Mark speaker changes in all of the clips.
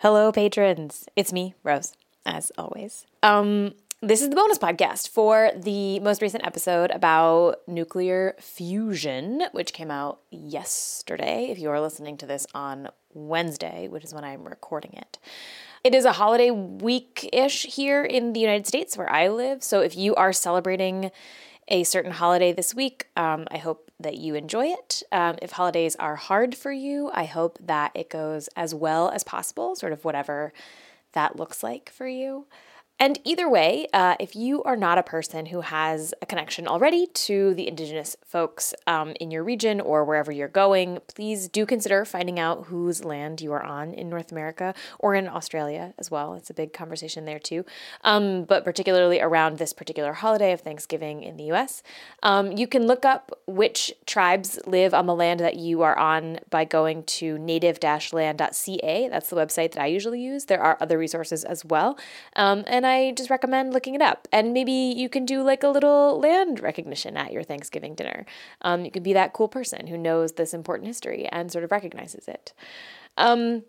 Speaker 1: Hello, patrons. It's me, Rose, as always. Um, this is the bonus podcast for the most recent episode about nuclear fusion, which came out yesterday. If you are listening to this on Wednesday, which is when I'm recording it. It is a holiday week ish here in the United States where I live. So if you are celebrating a certain holiday this week, um, I hope that you enjoy it. Um, if holidays are hard for you, I hope that it goes as well as possible, sort of whatever that looks like for you. And either way, uh, if you are not a person who has a connection already to the Indigenous folks um, in your region or wherever you're going, please do consider finding out whose land you are on in North America or in Australia as well. It's a big conversation there too, um, but particularly around this particular holiday of Thanksgiving in the US. Um, you can look up which tribes live on the land that you are on by going to native land.ca. That's the website that I usually use. There are other resources as well. Um, and I just recommend looking it up. And maybe you can do like a little land recognition at your Thanksgiving dinner. Um, you can be that cool person who knows this important history and sort of recognizes it. Um,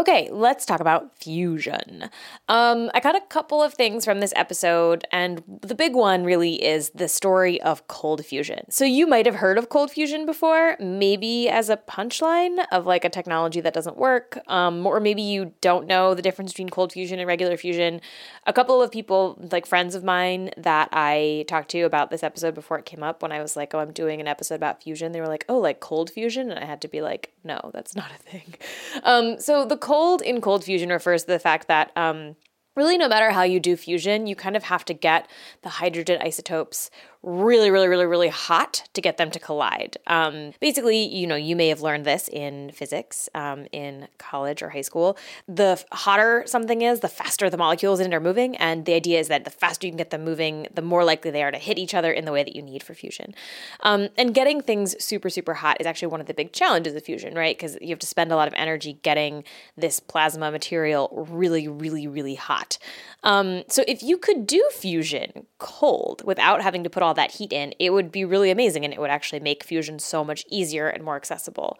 Speaker 1: Okay, let's talk about fusion. Um, I got a couple of things from this episode, and the big one really is the story of cold fusion. So, you might have heard of cold fusion before, maybe as a punchline of like a technology that doesn't work, um, or maybe you don't know the difference between cold fusion and regular fusion. A couple of people, like friends of mine that I talked to about this episode before it came up, when I was like, oh, I'm doing an episode about fusion, they were like, oh, like cold fusion? And I had to be like, no, that's not a thing. Um, so, the cold in cold fusion refers to the fact that um, really no matter how you do fusion, you kind of have to get the hydrogen isotopes really, really, really, really hot to get them to collide. Um, basically, you know, you may have learned this in physics um, in college or high school. The hotter something is, the faster the molecules in it are moving. And the idea is that the faster you can get them moving, the more likely they are to hit each other in the way that you need for fusion. Um, and getting things super, super hot is actually one of the big challenges of fusion, right? Because you have to spend a lot of energy getting this plasma material really, really, really hot. Um, so if you could do fusion cold without having to put all all that heat in, it would be really amazing and it would actually make fusion so much easier and more accessible.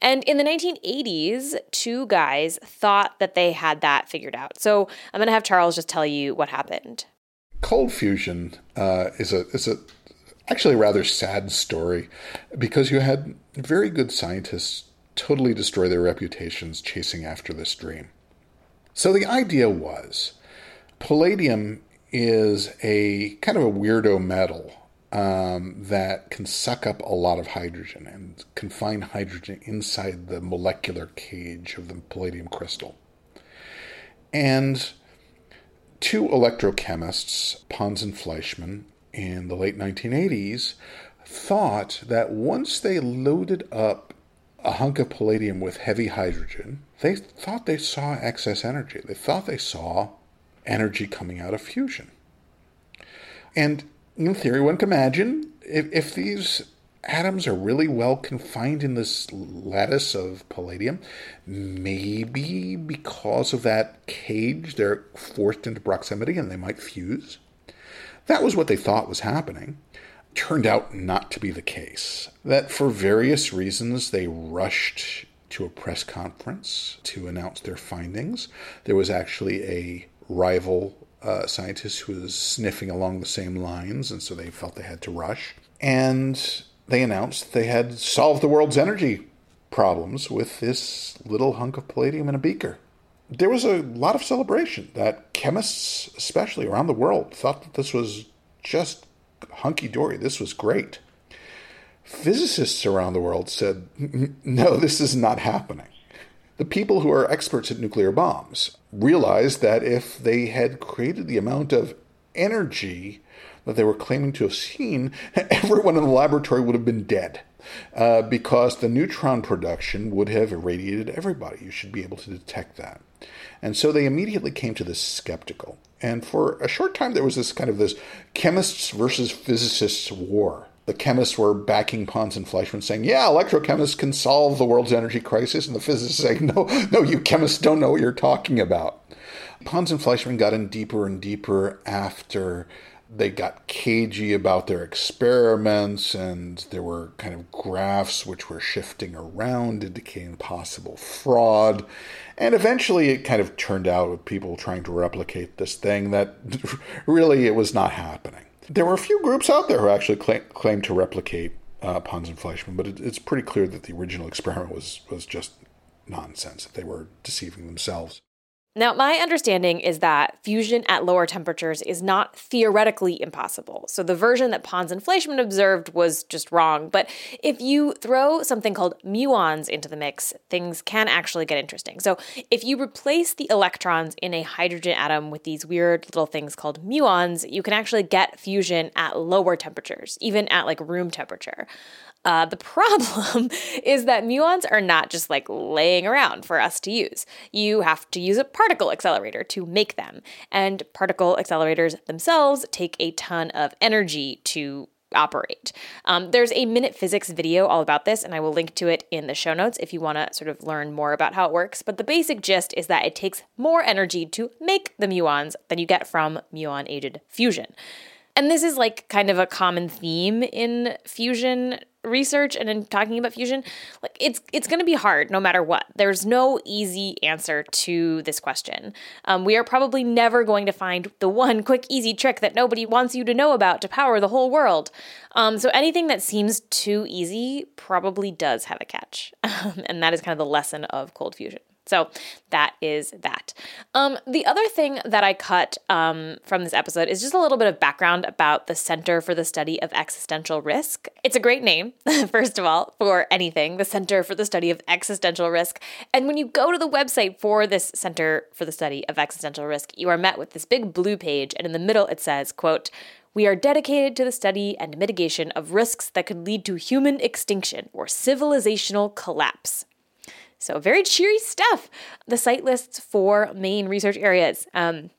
Speaker 1: And in the 1980s, two guys thought that they had that figured out. So I'm going to have Charles just tell you what happened.
Speaker 2: Cold fusion uh, is a is a actually a rather sad story because you had very good scientists totally destroy their reputations chasing after this dream. So the idea was palladium is a kind of a weirdo metal um, that can suck up a lot of hydrogen and confine hydrogen inside the molecular cage of the palladium crystal. And two electrochemists, Pons and Fleischmann, in the late 1980s, thought that once they loaded up a hunk of palladium with heavy hydrogen, they thought they saw excess energy. They thought they saw energy coming out of fusion. And in theory, one can imagine if, if these atoms are really well confined in this lattice of palladium, maybe because of that cage, they're forced into proximity and they might fuse. That was what they thought was happening. Turned out not to be the case. That for various reasons, they rushed to a press conference to announce their findings. There was actually a rival uh, scientist who was sniffing along the same lines, and so they felt they had to rush. And they announced they had solved the world's energy problems with this little hunk of palladium in a beaker. There was a lot of celebration that chemists, especially around the world, thought that this was just hunky dory. This was great. Physicists around the world said, no, this is not happening. The people who are experts at nuclear bombs realized that if they had created the amount of energy that they were claiming to have seen, everyone in the laboratory would have been dead. Uh, because the neutron production would have irradiated everybody. You should be able to detect that. And so they immediately came to this skeptical. And for a short time, there was this kind of this chemists versus physicists war the chemists were backing Pons and Fleischmann, saying, "Yeah, electrochemists can solve the world's energy crisis," and the physicists saying, "No, no, you chemists don't know what you're talking about." Pons and Fleischmann got in deeper and deeper after they got cagey about their experiments, and there were kind of graphs which were shifting around, indicating possible fraud. And eventually, it kind of turned out with people trying to replicate this thing that really it was not happening. There were a few groups out there who actually claim, claimed to replicate uh, Pons and Fleischmann, but it, it's pretty clear that the original experiment was was just nonsense. That they were deceiving themselves.
Speaker 1: Now, my understanding is that fusion at lower temperatures is not theoretically impossible. So the version that Pons and Fleischmann observed was just wrong. But if you throw something called muons into the mix, things can actually get interesting. So if you replace the electrons in a hydrogen atom with these weird little things called muons, you can actually get fusion at lower temperatures, even at like room temperature. Uh, the problem is that muons are not just like laying around for us to use. You have to use a particle accelerator to make them. And particle accelerators themselves take a ton of energy to operate. Um, there's a MinutePhysics video all about this, and I will link to it in the show notes if you want to sort of learn more about how it works. But the basic gist is that it takes more energy to make the muons than you get from muon aided fusion. And this is like kind of a common theme in fusion research and in talking about fusion like it's it's going to be hard no matter what. There's no easy answer to this question. Um, we are probably never going to find the one quick easy trick that nobody wants you to know about to power the whole world. Um, so anything that seems too easy probably does have a catch. Um, and that is kind of the lesson of cold fusion so that is that. Um, the other thing that I cut um, from this episode is just a little bit of background about the Center for the Study of Existential Risk. It's a great name, first of all, for anything, the Center for the Study of Existential Risk. And when you go to the website for this Center for the Study of Existential Risk, you are met with this big blue page, and in the middle it says, quote, we are dedicated to the study and mitigation of risks that could lead to human extinction or civilizational collapse. So, very cheery stuff. The site lists four main research areas. Um,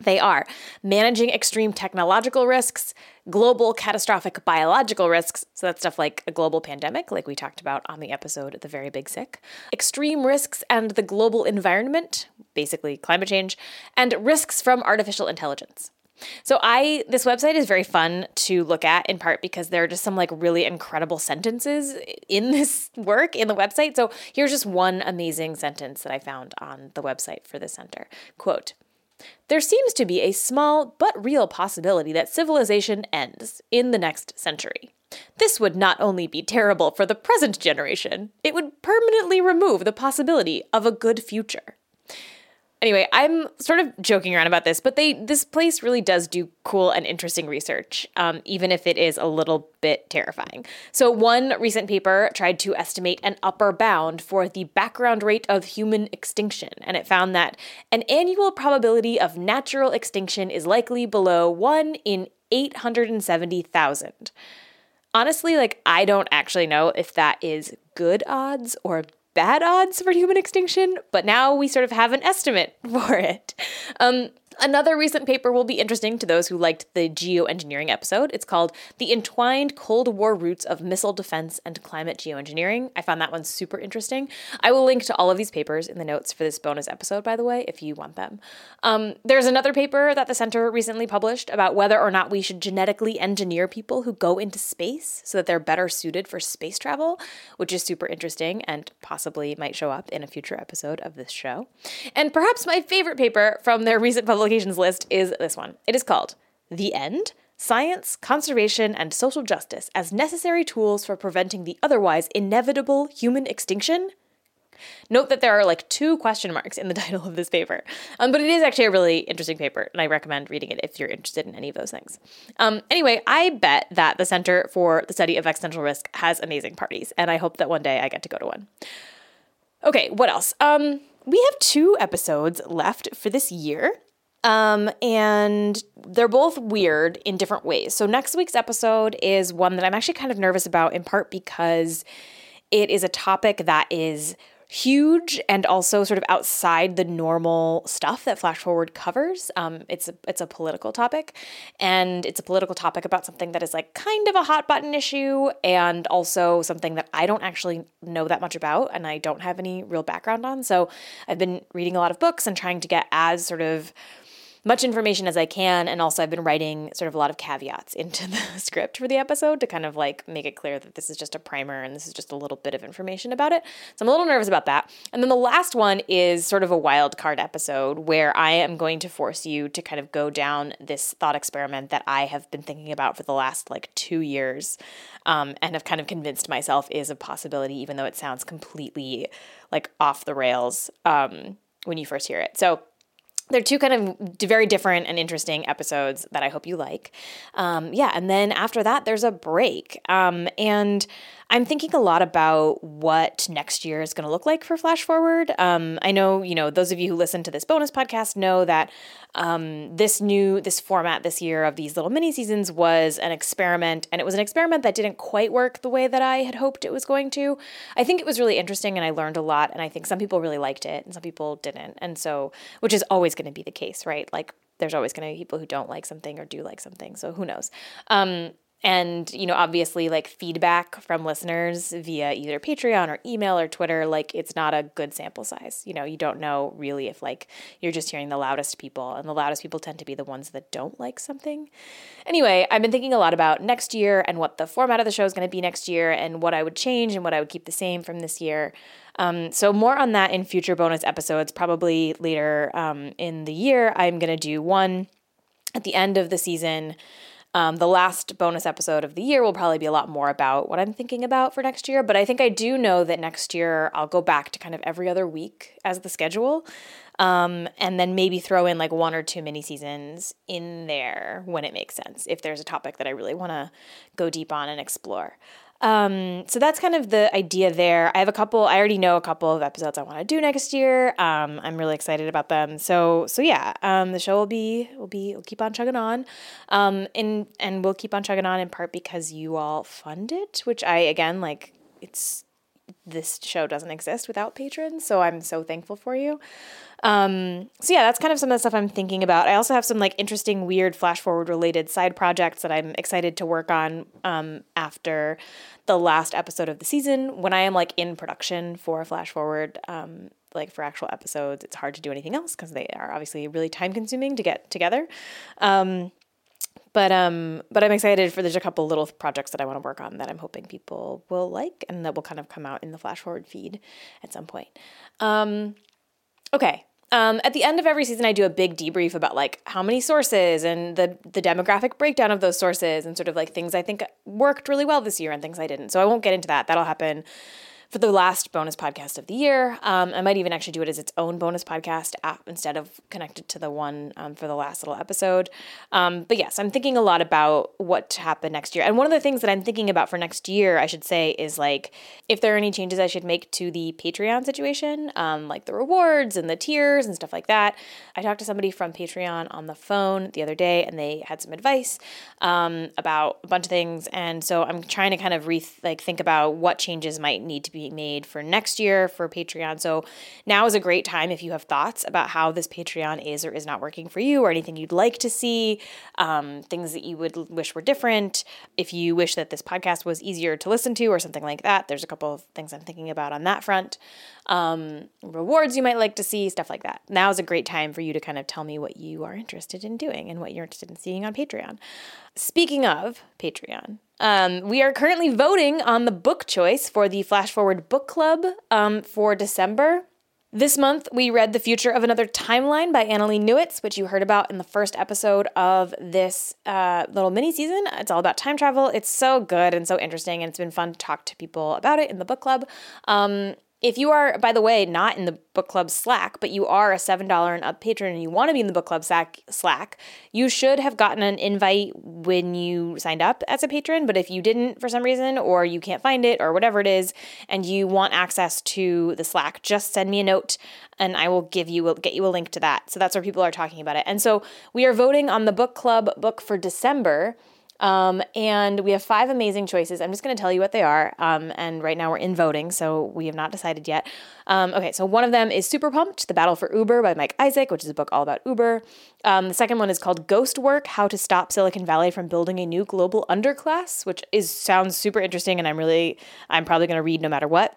Speaker 1: they are managing extreme technological risks, global catastrophic biological risks, so that's stuff like a global pandemic, like we talked about on the episode The Very Big Sick, extreme risks and the global environment, basically climate change, and risks from artificial intelligence. So I this website is very fun to look at in part because there are just some like really incredible sentences in this work in the website. So here's just one amazing sentence that I found on the website for the center. Quote there seems to be a small but real possibility that civilization ends in the next century. This would not only be terrible for the present generation, it would permanently remove the possibility of a good future. Anyway, I'm sort of joking around about this, but they this place really does do cool and interesting research, um, even if it is a little bit terrifying. So, one recent paper tried to estimate an upper bound for the background rate of human extinction, and it found that an annual probability of natural extinction is likely below one in eight hundred and seventy thousand. Honestly, like I don't actually know if that is good odds or bad odds for human extinction, but now we sort of have an estimate for it. Um, Another recent paper will be interesting to those who liked the geoengineering episode. It's called The Entwined Cold War Roots of Missile Defense and Climate Geoengineering. I found that one super interesting. I will link to all of these papers in the notes for this bonus episode, by the way, if you want them. Um, there's another paper that the Center recently published about whether or not we should genetically engineer people who go into space so that they're better suited for space travel, which is super interesting and possibly might show up in a future episode of this show. And perhaps my favorite paper from their recent publication publications list is this one. It is called The End Science, Conservation, and Social Justice as Necessary Tools for Preventing the Otherwise Inevitable Human Extinction Note that there are like two question marks in the title of this paper, um, but it is actually a really interesting paper, and I recommend reading it if you're interested in any of those things. Um, anyway, I bet that the Center for the Study of Existential Risk has amazing parties, and I hope that one day I get to go to one. Okay, what else? Um, we have two episodes left for this year. Um, and they're both weird in different ways. So, next week's episode is one that I'm actually kind of nervous about, in part because it is a topic that is huge and also sort of outside the normal stuff that Flash Forward covers. Um, it's a it's a political topic, and it's a political topic about something that is like kind of a hot button issue, and also something that I don't actually know that much about, and I don't have any real background on. So I've been reading a lot of books and trying to get as sort of much information as I can. And also, I've been writing sort of a lot of caveats into the script for the episode to kind of like make it clear that this is just a primer and this is just a little bit of information about it. So I'm a little nervous about that. And then the last one is sort of a wild card episode where I am going to force you to kind of go down this thought experiment that I have been thinking about for the last like two years um, and have kind of convinced myself is a possibility, even though it sounds completely like off the rails um, when you first hear it. So they're two kind of very different and interesting episodes that I hope you like. Um, yeah, and then after that, there's a break. Um, and I'm thinking a lot about what next year is going to look like for Flash Forward. Um, I know, you know, those of you who listen to this bonus podcast know that um, this new this format this year of these little mini seasons was an experiment, and it was an experiment that didn't quite work the way that I had hoped it was going to. I think it was really interesting, and I learned a lot, and I think some people really liked it, and some people didn't, and so which is always going to be the case, right? Like there's always going to be people who don't like something or do like something, so who knows. Um, and you know obviously like feedback from listeners via either patreon or email or twitter like it's not a good sample size. You know you don't know really if like you're just hearing the loudest people and the loudest people tend to be the ones that don't like something. Anyway i've been thinking a lot about next year and what the format of the show is going to be next year and what i would change and what i would keep the same from this year. Um, so more on that in future bonus episodes probably later um, in the year. I'm going to do one at the end of the season um, the last bonus episode of the year will probably be a lot more about what I'm thinking about for next year. But I think I do know that next year I'll go back to kind of every other week as the schedule. Um, and then maybe throw in like one or two mini seasons in there when it makes sense, if there's a topic that I really want to go deep on and explore. Um, so that's kind of the idea there. I have a couple. I already know a couple of episodes I want to do next year. Um, I'm really excited about them. So so yeah, um, the show will be will be will keep on chugging on, um, and and we'll keep on chugging on in part because you all fund it, which I again like. It's this show doesn't exist without patrons, so I'm so thankful for you. Um, so yeah, that's kind of some of the stuff I'm thinking about. I also have some like interesting, weird flash forward related side projects that I'm excited to work on um, after the last episode of the season. When I am like in production for flash forward, um, like for actual episodes, it's hard to do anything else because they are obviously really time consuming to get together. Um, but um, but I'm excited for there's a couple little projects that I want to work on that I'm hoping people will like and that will kind of come out in the flash forward feed at some point. Um, okay, um, at the end of every season, I do a big debrief about like how many sources and the the demographic breakdown of those sources and sort of like things I think worked really well this year and things I didn't. So I won't get into that. That'll happen for the last bonus podcast of the year. Um, I might even actually do it as its own bonus podcast app instead of connected to the one um, for the last little episode. Um, but yes, I'm thinking a lot about what to happen next year. And one of the things that I'm thinking about for next year, I should say, is like if there are any changes I should make to the Patreon situation, um, like the rewards and the tiers and stuff like that. I talked to somebody from Patreon on the phone the other day, and they had some advice um, about a bunch of things. And so I'm trying to kind of re like think about what changes might need to be be made for next year for Patreon. So now is a great time if you have thoughts about how this Patreon is or is not working for you, or anything you'd like to see, um, things that you would wish were different. If you wish that this podcast was easier to listen to, or something like that, there's a couple of things I'm thinking about on that front. Um, rewards you might like to see, stuff like that. Now is a great time for you to kind of tell me what you are interested in doing and what you're interested in seeing on Patreon. Speaking of Patreon, um, we are currently voting on the book choice for the Flash Forward Book Club um, for December. This month, we read The Future of Another Timeline by Annalee Newitz, which you heard about in the first episode of this uh, little mini season. It's all about time travel. It's so good and so interesting, and it's been fun to talk to people about it in the book club. Um, if you are, by the way, not in the book club Slack, but you are a $7 and up patron and you want to be in the book club Slack, you should have gotten an invite when you signed up as a patron. But if you didn't for some reason, or you can't find it, or whatever it is, and you want access to the Slack, just send me a note and I will give you, get you a link to that. So that's where people are talking about it. And so we are voting on the book club book for December. Um, and we have five amazing choices. I'm just going to tell you what they are. Um, and right now we're in voting, so we have not decided yet. Um, okay, so one of them is Super Pumped, The Battle for Uber by Mike Isaac, which is a book all about Uber. Um, the second one is called Ghost Work How to Stop Silicon Valley from Building a New Global Underclass, which is sounds super interesting, and I'm really, I'm probably going to read no matter what.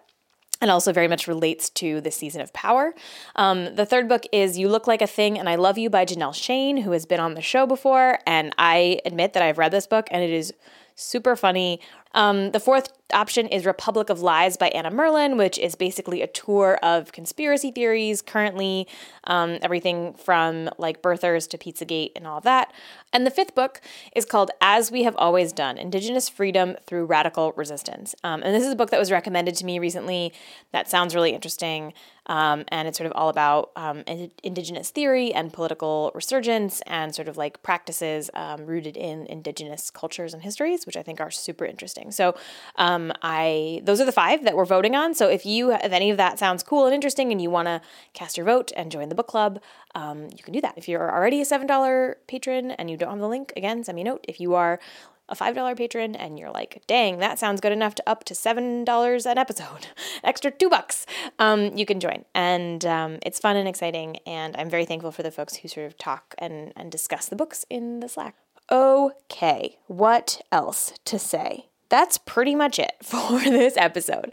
Speaker 1: And also very much relates to the season of power. Um, the third book is You Look Like a Thing and I Love You by Janelle Shane, who has been on the show before. And I admit that I've read this book and it is super funny. Um, the fourth option is Republic of Lies by Anna Merlan, which is basically a tour of conspiracy theories currently, um, everything from like birthers to Pizzagate and all that. And the fifth book is called As We Have Always Done Indigenous Freedom Through Radical Resistance. Um, and this is a book that was recommended to me recently that sounds really interesting. Um, and it's sort of all about um, indigenous theory and political resurgence and sort of like practices um, rooted in indigenous cultures and histories, which I think are super interesting. So, um, I those are the five that we're voting on. So, if you if any of that sounds cool and interesting, and you want to cast your vote and join the book club, um, you can do that. If you're already a seven dollar patron and you don't have the link, again, send me a note. If you are a $5 patron and you're like, dang, that sounds good enough to up to $7 an episode, extra two bucks, um, you can join. And um, it's fun and exciting. And I'm very thankful for the folks who sort of talk and, and discuss the books in the Slack. Okay, what else to say? That's pretty much it for this episode.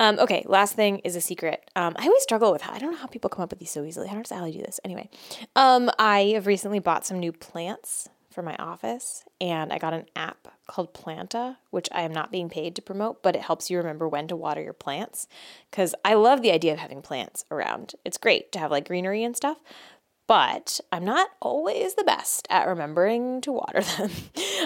Speaker 1: Um, okay, last thing is a secret. Um, I always struggle with how I don't know how people come up with these so easily. How does Allie do this? Anyway, um, I have recently bought some new plants for my office and I got an app called Planta, which I am not being paid to promote, but it helps you remember when to water your plants. Because I love the idea of having plants around. It's great to have like greenery and stuff, but I'm not always the best at remembering to water them.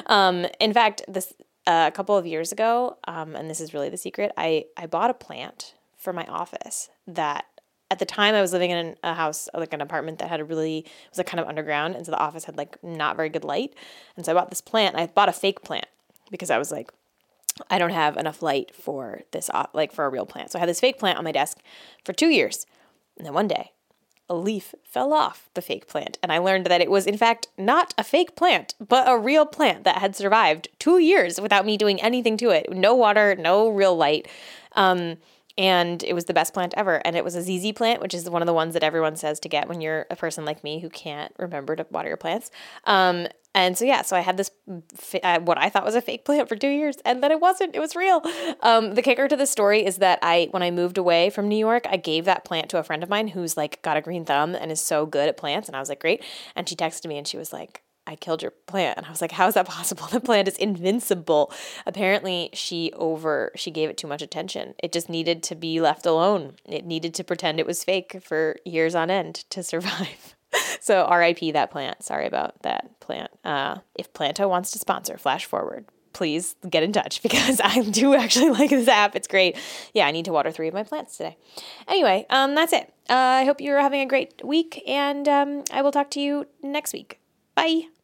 Speaker 1: um, in fact, this uh, a couple of years ago, um, and this is really the secret, I, I bought a plant for my office that at the time I was living in a house, like an apartment that had a really, was like kind of underground. And so the office had like not very good light. And so I bought this plant. I bought a fake plant because I was like, I don't have enough light for this, like for a real plant. So I had this fake plant on my desk for two years. And then one day, a leaf fell off the fake plant. And I learned that it was, in fact, not a fake plant, but a real plant that had survived two years without me doing anything to it. No water, no real light. Um, and it was the best plant ever. And it was a ZZ plant, which is one of the ones that everyone says to get when you're a person like me who can't remember to water your plants. Um, and so yeah, so I had this uh, what I thought was a fake plant for two years, and then it wasn't. It was real. Um, the kicker to the story is that I, when I moved away from New York, I gave that plant to a friend of mine who's like got a green thumb and is so good at plants, and I was like, great. And she texted me and she was like, I killed your plant. And I was like, how is that possible? The plant is invincible. Apparently, she over she gave it too much attention. It just needed to be left alone. It needed to pretend it was fake for years on end to survive. so RIP that plant. Sorry about that plant. Uh, if Planta wants to sponsor Flash Forward, please get in touch because I do actually like this app. It's great. Yeah, I need to water three of my plants today. Anyway, um, that's it. Uh, I hope you're having a great week, and um, I will talk to you next week. Bye.